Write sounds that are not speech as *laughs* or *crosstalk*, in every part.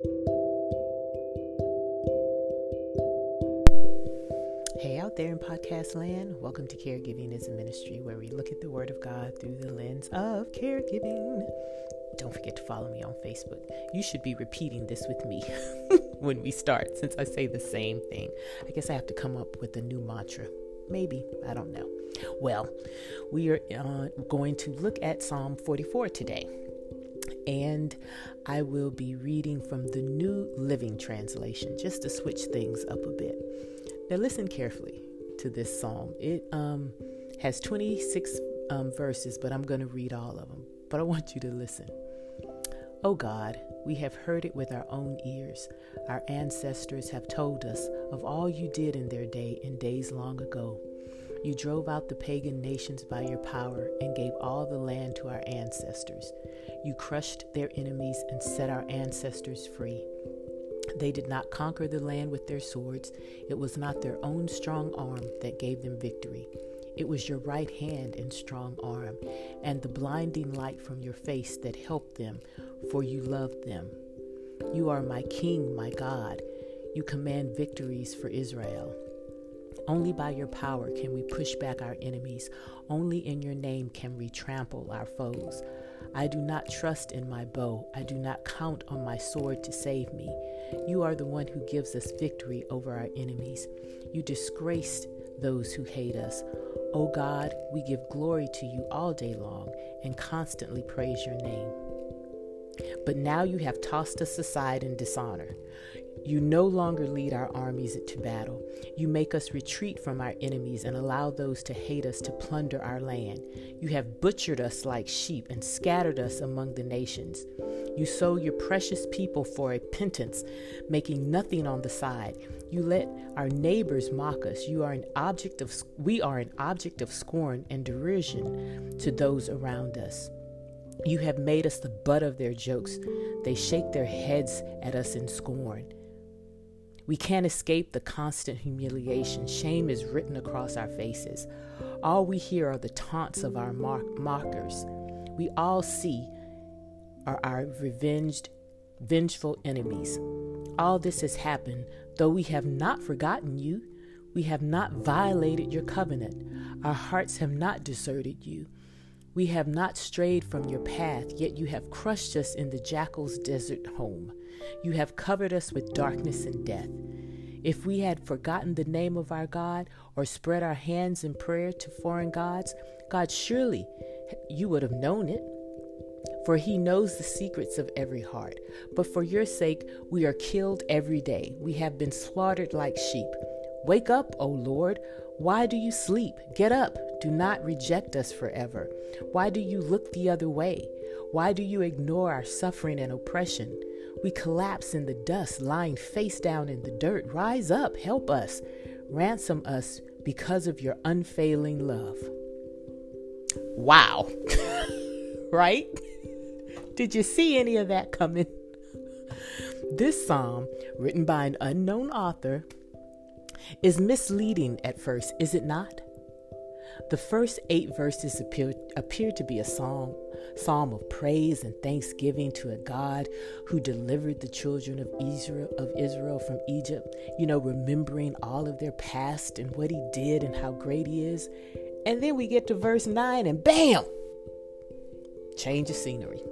Hey out there in podcast land, welcome to Caregiving is a Ministry where we look at the Word of God through the lens of caregiving. Don't forget to follow me on Facebook. You should be repeating this with me *laughs* when we start, since I say the same thing. I guess I have to come up with a new mantra. Maybe, I don't know. Well, we are uh, going to look at Psalm 44 today. And I will be reading from the New Living Translation just to switch things up a bit. Now, listen carefully to this psalm. It um, has 26 um, verses, but I'm going to read all of them. But I want you to listen. Oh God, we have heard it with our own ears. Our ancestors have told us of all you did in their day in days long ago. You drove out the pagan nations by your power and gave all the land to our ancestors. You crushed their enemies and set our ancestors free. They did not conquer the land with their swords. It was not their own strong arm that gave them victory. It was your right hand and strong arm, and the blinding light from your face that helped them, for you loved them. You are my King, my God. You command victories for Israel. Only by your power can we push back our enemies. Only in your name can we trample our foes. I do not trust in my bow. I do not count on my sword to save me. You are the one who gives us victory over our enemies. You disgraced those who hate us. O oh God, we give glory to you all day long and constantly praise your name. But now you have tossed us aside in dishonor. You no longer lead our armies to battle. You make us retreat from our enemies and allow those to hate us to plunder our land. You have butchered us like sheep and scattered us among the nations. You sow your precious people for a pittance, making nothing on the side. You let our neighbors mock us. You are an object of we are an object of scorn and derision to those around us. You have made us the butt of their jokes. They shake their heads at us in scorn. We can't escape the constant humiliation. Shame is written across our faces. All we hear are the taunts of our mockers. We all see are our revenged, vengeful enemies. All this has happened, though we have not forgotten you. We have not violated your covenant. Our hearts have not deserted you. We have not strayed from your path, yet you have crushed us in the jackal's desert home. You have covered us with darkness and death. If we had forgotten the name of our God or spread our hands in prayer to foreign gods, God, surely you would have known it. For he knows the secrets of every heart. But for your sake, we are killed every day. We have been slaughtered like sheep. Wake up, O Lord. Why do you sleep? Get up. Do not reject us forever. Why do you look the other way? Why do you ignore our suffering and oppression? We collapse in the dust, lying face down in the dirt. Rise up, help us, ransom us because of your unfailing love. Wow. *laughs* right? Did you see any of that coming? This psalm, written by an unknown author, is misleading at first, is it not? The first eight verses appear, appear to be a psalm, psalm of praise and thanksgiving to a God who delivered the children of Israel of Israel from Egypt, you know, remembering all of their past and what he did and how great he is. And then we get to verse 9 and bam! Change of scenery.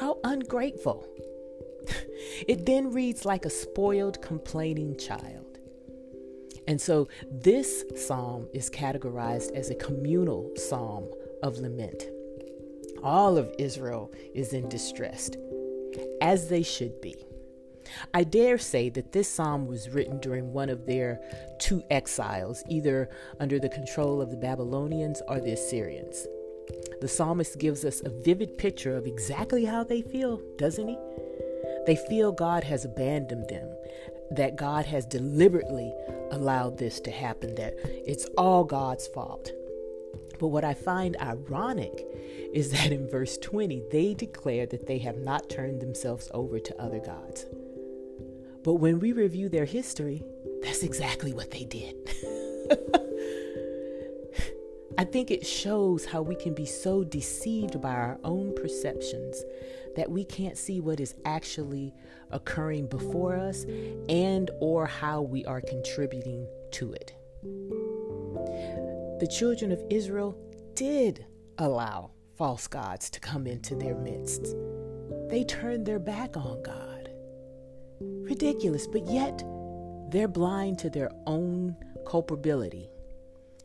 How ungrateful. *laughs* it then reads like a spoiled, complaining child. And so this psalm is categorized as a communal psalm of lament. All of Israel is in distress, as they should be. I dare say that this psalm was written during one of their two exiles, either under the control of the Babylonians or the Assyrians. The psalmist gives us a vivid picture of exactly how they feel, doesn't he? They feel God has abandoned them, that God has deliberately allowed this to happen, that it's all God's fault. But what I find ironic is *laughs* that in verse 20, they declare that they have not turned themselves over to other gods. But when we review their history, that's exactly what they did. *laughs* I think it shows how we can be so deceived by our own perceptions that we can't see what is actually occurring before us and or how we are contributing to it. The children of Israel did allow false gods to come into their midst. They turned their back on God. Ridiculous, but yet they're blind to their own culpability.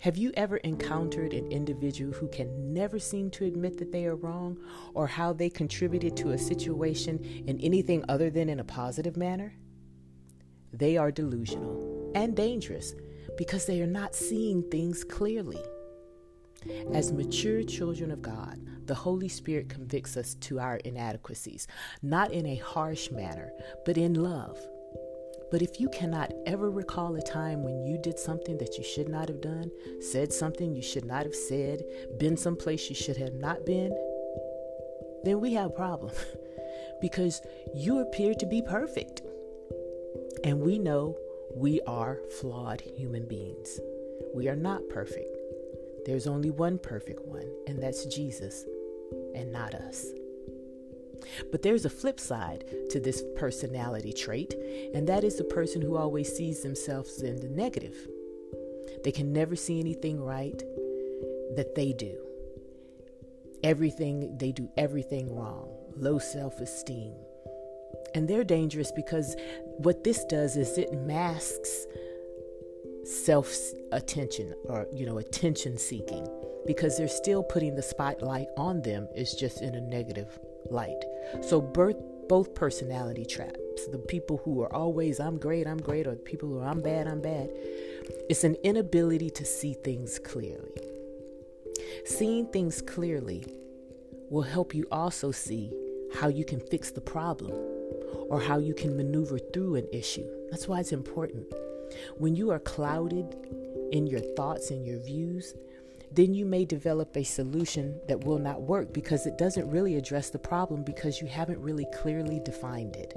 Have you ever encountered an individual who can never seem to admit that they are wrong or how they contributed to a situation in anything other than in a positive manner? They are delusional and dangerous because they are not seeing things clearly. As mature children of God, the Holy Spirit convicts us to our inadequacies, not in a harsh manner, but in love. But if you cannot ever recall a time when you did something that you should not have done, said something you should not have said, been someplace you should have not been, then we have a problem *laughs* because you appear to be perfect. And we know we are flawed human beings. We are not perfect. There's only one perfect one, and that's Jesus, and not us. But there's a flip side to this personality trait, and that is the person who always sees themselves in the negative. They can never see anything right that they do. Everything, they do everything wrong, low self esteem. And they're dangerous because what this does is it masks self attention or, you know, attention seeking because they're still putting the spotlight on them, it's just in a negative light. So birth both personality traps. The people who are always I'm great, I'm great, or the people who are I'm bad, I'm bad. It's an inability to see things clearly. Seeing things clearly will help you also see how you can fix the problem or how you can maneuver through an issue. That's why it's important. When you are clouded in your thoughts and your views, then you may develop a solution that will not work because it doesn't really address the problem because you haven't really clearly defined it.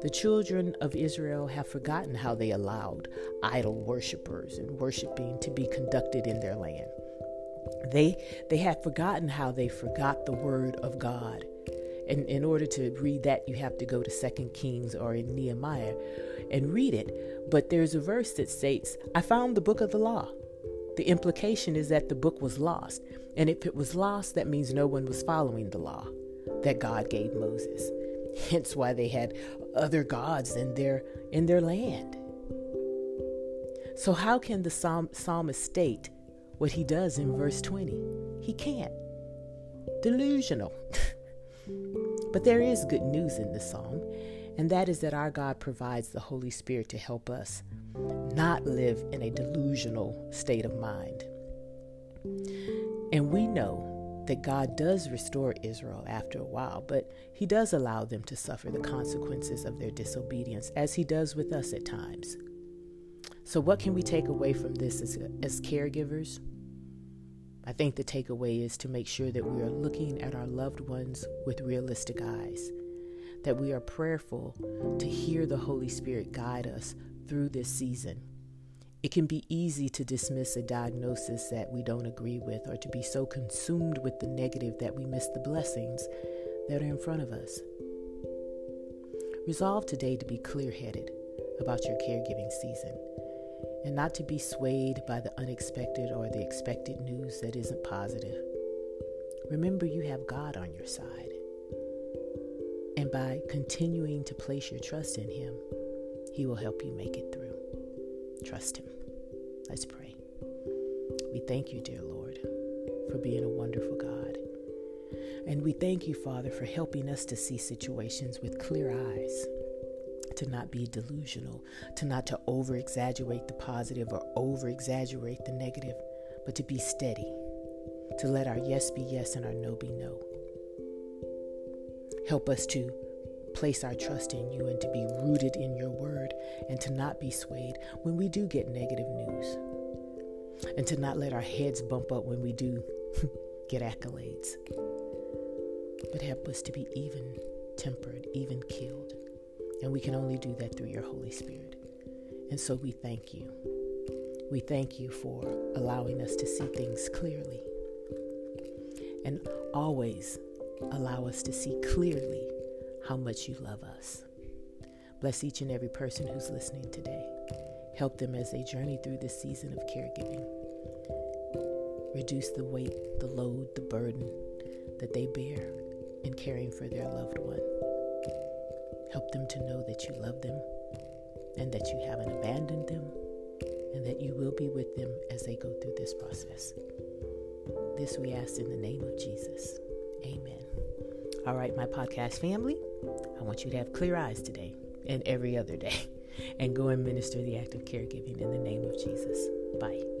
The children of Israel have forgotten how they allowed idol worshippers and worshiping to be conducted in their land. They, they had forgotten how they forgot the word of God. And in order to read that, you have to go to Second Kings or in Nehemiah and read it. But there's a verse that states, I found the book of the law the implication is that the book was lost. And if it was lost, that means no one was following the law that God gave Moses. *laughs* Hence why they had other gods in their in their land. So how can the psalm, psalmist state what he does in verse 20? He can't. Delusional. *laughs* but there is good news in the psalm, and that is that our God provides the Holy Spirit to help us not live in a delusional state of mind. And we know that God does restore Israel after a while, but He does allow them to suffer the consequences of their disobedience, as He does with us at times. So, what can we take away from this as, as caregivers? I think the takeaway is to make sure that we are looking at our loved ones with realistic eyes, that we are prayerful to hear the Holy Spirit guide us through this season. It can be easy to dismiss a diagnosis that we don't agree with or to be so consumed with the negative that we miss the blessings that are in front of us. Resolve today to be clear headed about your caregiving season and not to be swayed by the unexpected or the expected news that isn't positive. Remember, you have God on your side. And by continuing to place your trust in Him, he will help you make it through. Trust Him. Let's pray. We thank you, dear Lord, for being a wonderful God. And we thank you, Father, for helping us to see situations with clear eyes, to not be delusional, to not to over exaggerate the positive or over exaggerate the negative, but to be steady, to let our yes be yes and our no be no. Help us to place our trust in you and to be rooted in your word and to not be swayed when we do get negative news and to not let our heads bump up when we do *laughs* get accolades. But help us to be even tempered, even killed. And we can only do that through your Holy Spirit. And so we thank you. We thank you for allowing us to see things clearly. And always allow us to see clearly how much you love us. Bless each and every person who's listening today. Help them as they journey through this season of caregiving. Reduce the weight, the load, the burden that they bear in caring for their loved one. Help them to know that you love them and that you haven't abandoned them and that you will be with them as they go through this process. This we ask in the name of Jesus. Amen. All right, my podcast family, I want you to have clear eyes today and every other day *laughs* and go and minister the act of caregiving in the name of Jesus. Bye.